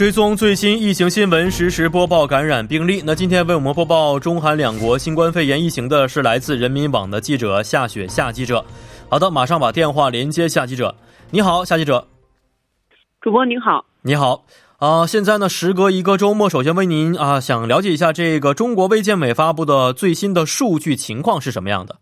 追踪最新疫情新闻，实时播报感染病例。那今天为我们播报中韩两国新冠肺炎疫情的是来自人民网的记者夏雪夏记者。好的，马上把电话连接夏记者。你好，夏记者。主播您好。你好。啊，现在呢，时隔一个周末，首先为您啊，想了解一下这个中国卫健委发布的最新的数据情况是什么样的？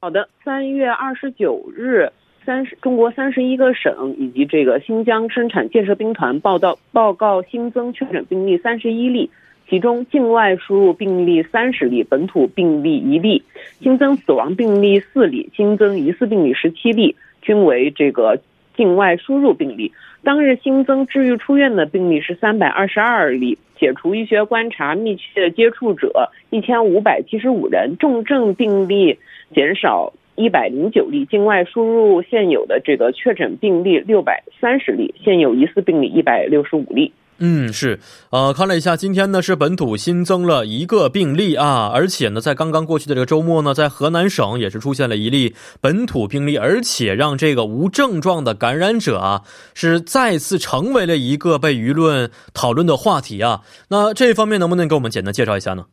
好的，三月二十九日。三十中国三十一个省以及这个新疆生产建设兵团报道报告新增确诊病例三十一例，其中境外输入病例三十例，本土病例一例，新增死亡病例四例，新增疑似病例十七例，均为这个境外输入病例。当日新增治愈出院的病例是三百二十二例，解除医学观察密切接触者一千五百七十五人，重症病例减少。一百零九例境外输入，现有的这个确诊病例六百三十例，现有疑似病例一百六十五例。嗯，是，呃，看了一下，今天呢是本土新增了一个病例啊，而且呢，在刚刚过去的这个周末呢，在河南省也是出现了一例本土病例，而且让这个无症状的感染者啊，是再次成为了一个被舆论讨论的话题啊。那这方面能不能给我们简单介绍一下呢？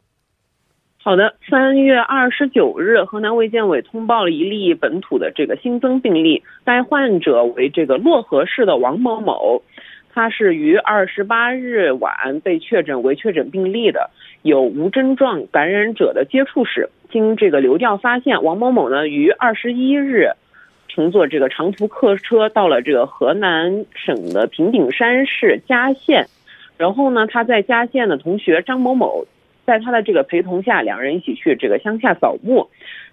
好的，三月二十九日，河南卫健委通报了一例本土的这个新增病例，该患者为这个漯河市的王某某，他是于二十八日晚被确诊为确诊病例的，有无症状感染者的接触史。经这个流调发现，王某某呢于二十一日乘坐这个长途客车到了这个河南省的平顶山市嘉县，然后呢他在嘉县的同学张某某。在他的这个陪同下，两人一起去这个乡下扫墓。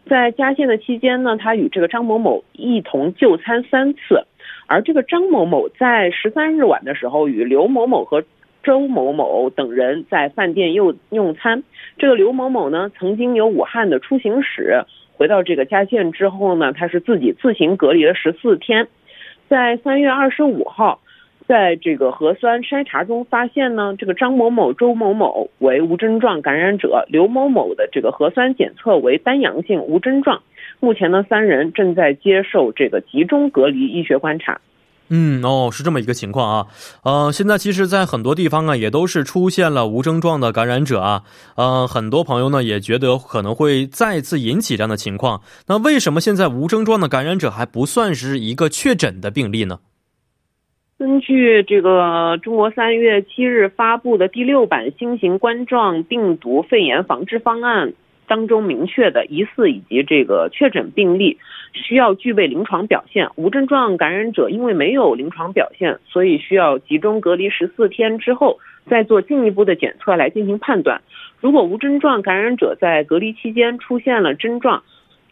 在嘉县的期间呢，他与这个张某某一同就餐三次。而这个张某某在十三日晚的时候，与刘某某和周某某等人在饭店又用餐。这个刘某某呢，曾经有武汉的出行史。回到这个嘉县之后呢，他是自己自行隔离了十四天。在三月二十五号。在这个核酸筛查中发现呢，这个张某某、周某某为无症状感染者，刘某某的这个核酸检测为单阳性无症状。目前呢，三人正在接受这个集中隔离医学观察。嗯，哦，是这么一个情况啊。呃，现在其实，在很多地方啊，也都是出现了无症状的感染者啊。呃，很多朋友呢也觉得可能会再次引起这样的情况。那为什么现在无症状的感染者还不算是一个确诊的病例呢？根据这个中国三月七日发布的第六版新型冠状病毒肺炎防治方案当中明确的，疑似以及这个确诊病例需要具备临床表现，无症状感染者因为没有临床表现，所以需要集中隔离十四天之后再做进一步的检测来进行判断。如果无症状感染者在隔离期间出现了症状，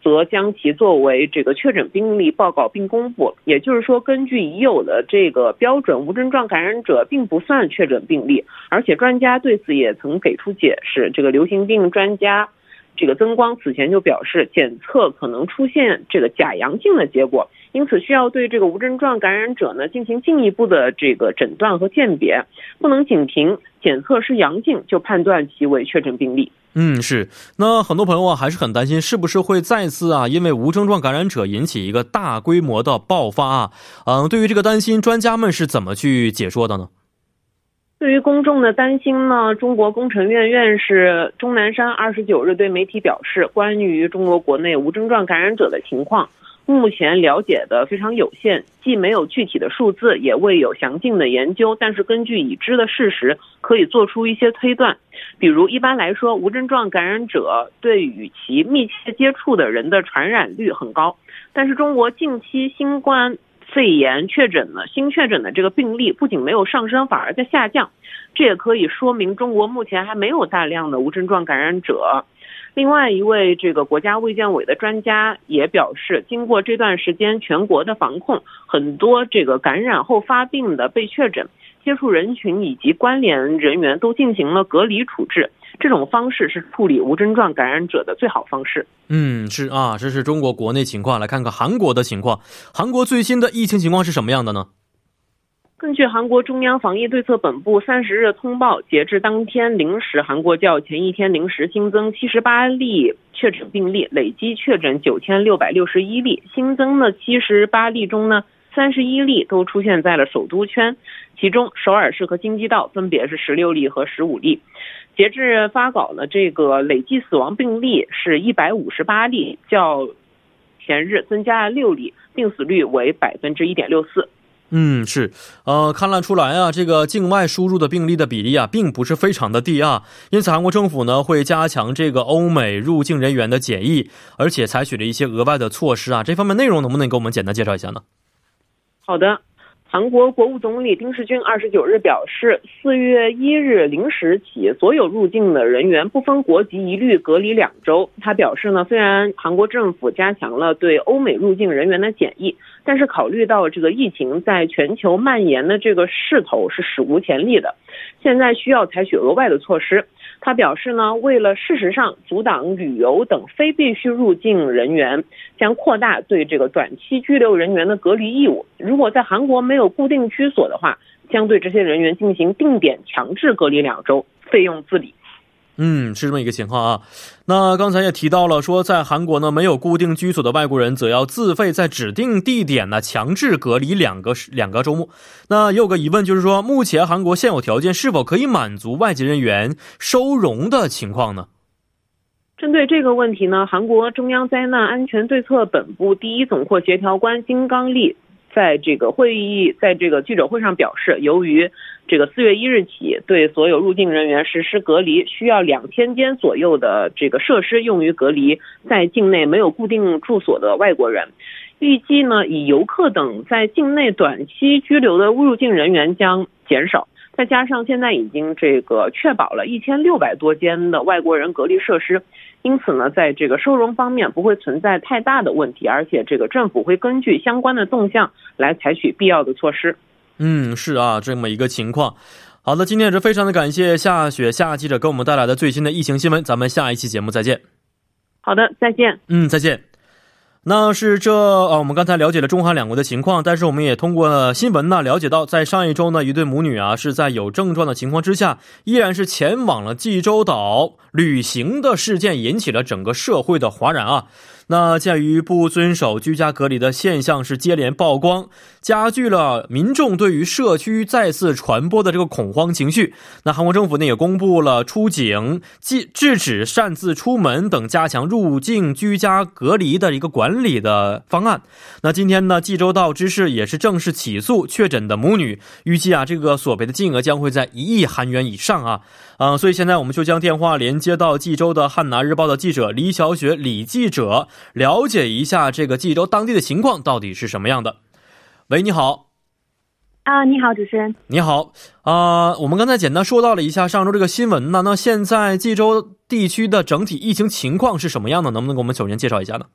则将其作为这个确诊病例报告并公布。也就是说，根据已有的这个标准，无症状感染者并不算确诊病例。而且专家对此也曾给出解释。这个流行病专家这个曾光此前就表示，检测可能出现这个假阳性的结果，因此需要对这个无症状感染者呢进行进一步的这个诊断和鉴别，不能仅凭检测是阳性就判断其为确诊病例。嗯，是。那很多朋友啊，还是很担心，是不是会再次啊，因为无症状感染者引起一个大规模的爆发啊？嗯，对于这个担心，专家们是怎么去解说的呢？对于公众的担心呢，中国工程院院士钟南山二十九日对媒体表示，关于中国国内无症状感染者的情况。目前了解的非常有限，既没有具体的数字，也未有详尽的研究。但是根据已知的事实，可以做出一些推断。比如，一般来说，无症状感染者对与其密切接触的人的传染率很高。但是，中国近期新冠肺炎确诊的新确诊的这个病例不仅没有上升，反而在下降。这也可以说明中国目前还没有大量的无症状感染者。另外一位这个国家卫健委的专家也表示，经过这段时间全国的防控，很多这个感染后发病的被确诊接触人群以及关联人员都进行了隔离处置。这种方式是处理无症状感染者的最好方式。嗯，是啊，这是中国国内情况。来看看韩国的情况，韩国最新的疫情情况是什么样的呢？根据韩国中央防疫对策本部三十日通报，截至当天零时，韩国较前一天零时新增七十八例确诊病例，累计确诊九千六百六十一例。新增的七十八例中呢，三十一例都出现在了首都圈，其中首尔市和京畿道分别是十六例和十五例。截至发稿呢，这个累计死亡病例是一百五十八例，较前日增加了六例，病死率为百分之一点六四。嗯，是，呃，看了出来啊，这个境外输入的病例的比例啊，并不是非常的低啊。因此，韩国政府呢会加强这个欧美入境人员的检疫，而且采取了一些额外的措施啊。这方面内容能不能给我们简单介绍一下呢？好的。韩国国务总理丁世俊二十九日表示，四月一日零时起，所有入境的人员不分国籍一律隔离两周。他表示呢，虽然韩国政府加强了对欧美入境人员的检疫，但是考虑到这个疫情在全球蔓延的这个势头是史无前例的，现在需要采取额外的措施。他表示呢，为了事实上阻挡旅游等非必须入境人员，将扩大对这个短期居留人员的隔离义务。如果在韩国没有固定居所的话，将对这些人员进行定点强制隔离两周，费用自理。嗯，是这么一个情况啊。那刚才也提到了，说在韩国呢，没有固定居所的外国人，则要自费在指定地点呢强制隔离两个两个周末。那也有个疑问，就是说，目前韩国现有条件是否可以满足外籍人员收容的情况呢？针对这个问题呢，韩国中央灾难安全对策本部第一总括协调官金刚利。在这个会议，在这个记者会上表示，由于这个四月一日起对所有入境人员实施隔离，需要两千间左右的这个设施用于隔离在境内没有固定住所的外国人。预计呢，以游客等在境内短期居留的入境人员将减少。再加上现在已经这个确保了一千六百多间的外国人隔离设施。因此呢，在这个收容方面不会存在太大的问题，而且这个政府会根据相关的动向来采取必要的措施。嗯，是啊，这么一个情况。好的，今天也是非常的感谢夏雪夏记者给我们带来的最新的疫情新闻，咱们下一期节目再见。好的，再见。嗯，再见。那是这啊，我们刚才了解了中韩两国的情况，但是我们也通过新闻呢了解到，在上一周呢，一对母女啊是在有症状的情况之下，依然是前往了济州岛旅行的事件，引起了整个社会的哗然啊。那鉴于不遵守居家隔离的现象是接连曝光，加剧了民众对于社区再次传播的这个恐慌情绪。那韩国政府呢也公布了出警、禁制止擅自出门等加强入境居家隔离的一个管理的方案。那今天呢，济州道知事也是正式起诉确诊的母女，预计啊这个索赔的金额将会在一亿韩元以上啊。嗯，所以现在我们就将电话连接到济州的汉拿日报的记者李小雪李记者。了解一下这个济州当地的情况到底是什么样的？喂，你好。啊，你好，主持人。你好。啊，我们刚才简单说到了一下上周这个新闻呢。那现在济州地区的整体疫情情况是什么样的？能不能给我们首先介绍一下呢？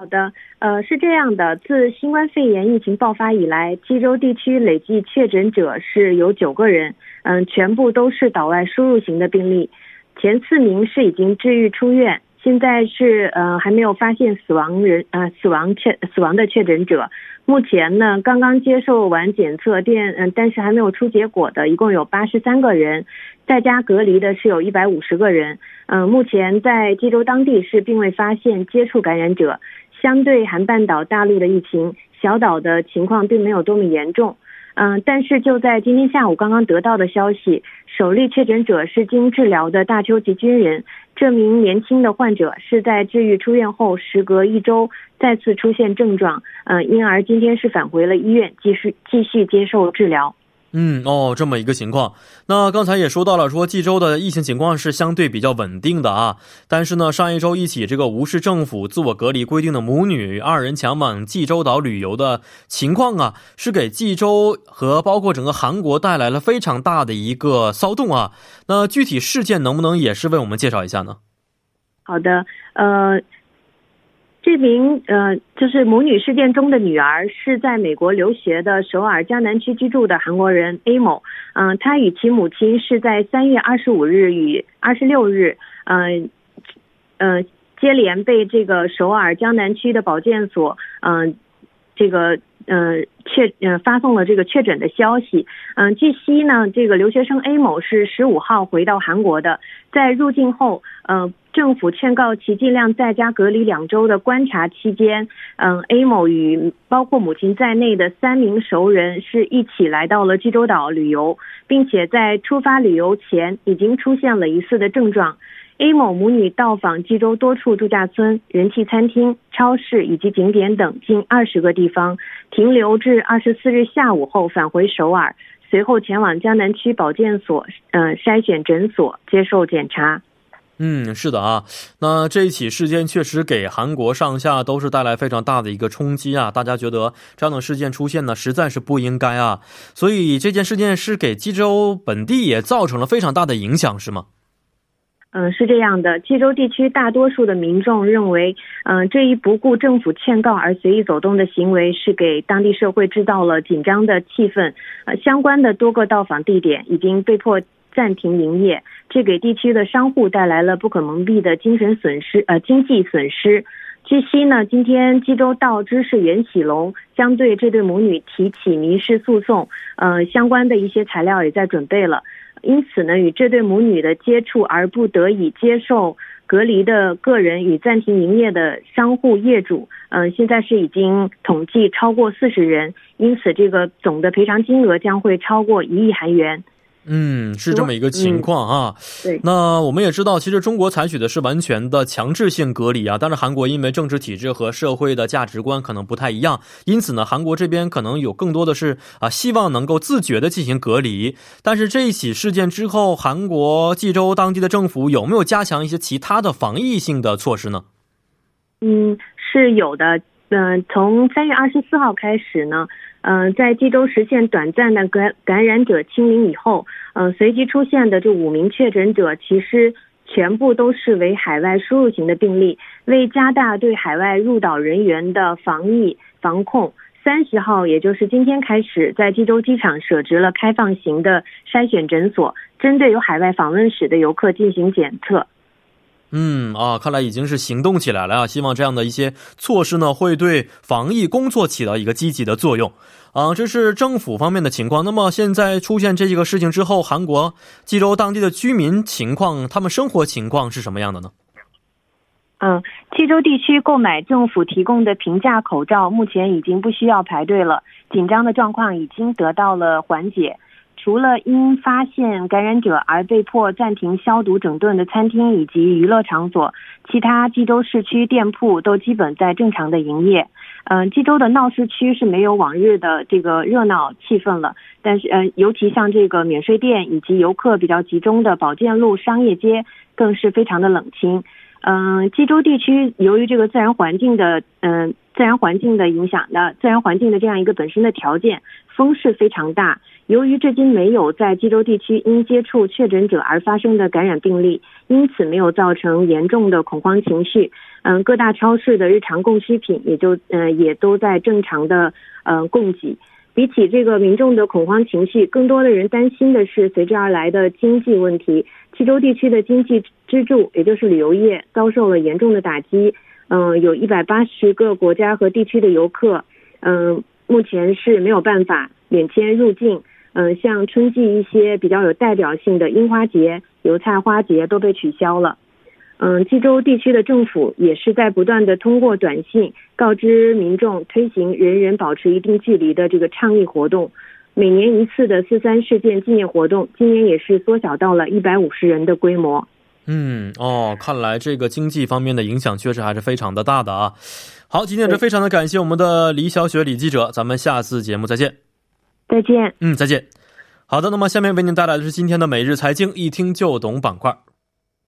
好的，呃，是这样的，自新冠肺炎疫情爆发以来，济州地区累计确诊者是有九个人，嗯，全部都是岛外输入型的病例，前四名是已经治愈出院。现在是呃还没有发现死亡人呃死亡确死亡的确诊者，目前呢刚刚接受完检测电嗯但是还没有出结果的一共有八十三个人，在家隔离的是有一百五十个人，嗯目前在济州当地是并未发现接触感染者，相对韩半岛大陆的疫情，小岛的情况并没有多么严重。嗯，但是就在今天下午刚刚得到的消息，首例确诊者是经治疗的大邱籍军人。这名年轻的患者是在治愈出院后，时隔一周再次出现症状，嗯，因而今天是返回了医院，继续继续接受治疗。嗯哦，这么一个情况。那刚才也说到了，说济州的疫情情况是相对比较稳定的啊。但是呢，上一周一起这个无视政府自我隔离规定的母女二人前往济州岛旅游的情况啊，是给济州和包括整个韩国带来了非常大的一个骚动啊。那具体事件能不能也是为我们介绍一下呢？好的，呃。这名呃，就是母女事件中的女儿，是在美国留学的首尔江南区居住的韩国人 A 某。嗯，她与其母亲是在三月二十五日与二十六日，嗯呃，接连被这个首尔江南区的保健所，嗯，这个嗯确嗯发送了这个确诊的消息。嗯，据悉呢，这个留学生 A 某是十五号回到韩国的，在入境后，嗯。政府劝告其尽量在家隔离两周的观察期间，嗯，A 某与包括母亲在内的三名熟人是一起来到了济州岛旅游，并且在出发旅游前已经出现了疑似的症状。A 某母女到访济州多处度假村、人气餐厅、超市以及景点等近二十个地方，停留至二十四日下午后返回首尔，随后前往江南区保健所，嗯，筛选诊所接受检查。嗯，是的啊，那这一起事件确实给韩国上下都是带来非常大的一个冲击啊！大家觉得这样的事件出现呢，实在是不应该啊，所以这件事件是给济州本地也造成了非常大的影响，是吗？嗯，是这样的，济州地区大多数的民众认为，嗯，这一不顾政府劝告而随意走动的行为是给当地社会制造了紧张的气氛。呃，相关的多个到访地点已经被迫暂停营业，这给地区的商户带来了不可蒙蔽的精神损失，呃，经济损失。据悉呢，今天济州道知事袁启龙将对这对母女提起民事诉讼，呃，相关的一些材料也在准备了。因此呢，与这对母女的接触而不得已接受隔离的个人与暂停营业的商户业主，嗯，现在是已经统计超过四十人，因此这个总的赔偿金额将会超过一亿韩元。嗯，是这么一个情况啊。对，那我们也知道，其实中国采取的是完全的强制性隔离啊。但是韩国因为政治体制和社会的价值观可能不太一样，因此呢，韩国这边可能有更多的是啊，希望能够自觉的进行隔离。但是这一起事件之后，韩国济州当地的政府有没有加强一些其他的防疫性的措施呢？嗯，是有的。嗯，从三月二十四号开始呢。嗯，在济州实现短暂的感感染者清零以后，嗯，随即出现的这五名确诊者，其实全部都是为海外输入型的病例。为加大对海外入岛人员的防疫防控，三十号，也就是今天开始，在济州机场设置了开放型的筛选诊所，针对有海外访问史的游客进行检测。嗯啊，看来已经是行动起来了啊！希望这样的一些措施呢，会对防疫工作起到一个积极的作用啊。这是政府方面的情况。那么现在出现这个事情之后，韩国济州当地的居民情况，他们生活情况是什么样的呢？嗯，济州地区购买政府提供的平价口罩，目前已经不需要排队了，紧张的状况已经得到了缓解。除了因发现感染者而被迫暂停消毒整顿的餐厅以及娱乐场所，其他济州市区店铺都基本在正常的营业。嗯，济州的闹市区是没有往日的这个热闹气氛了，但是呃，尤其像这个免税店以及游客比较集中的保健路商业街，更是非常的冷清。嗯，济州地区由于这个自然环境的嗯自然环境的影响的自然环境的这样一个本身的条件，风势非常大。由于至今没有在济州地区因接触确诊者而发生的感染病例，因此没有造成严重的恐慌情绪。嗯，各大超市的日常供需品也就嗯也都在正常的嗯供给。比起这个民众的恐慌情绪，更多的人担心的是随之而来的经济问题。济州地区的经济支柱，也就是旅游业，遭受了严重的打击。嗯，有一百八十个国家和地区的游客，嗯，目前是没有办法免签入境。嗯，像春季一些比较有代表性的樱花节、油菜花节都被取消了。嗯，济州地区的政府也是在不断的通过短信告知民众，推行人人保持一定距离的这个倡议活动。每年一次的四三事件纪念活动，今年也是缩小到了一百五十人的规模。嗯，哦，看来这个经济方面的影响确实还是非常的大的啊。好，今天也是非常的感谢我们的李小雪李记者，咱们下次节目再见。再见。嗯，再见。好的，那么下面为您带来的是今天的每日财经一听就懂板块。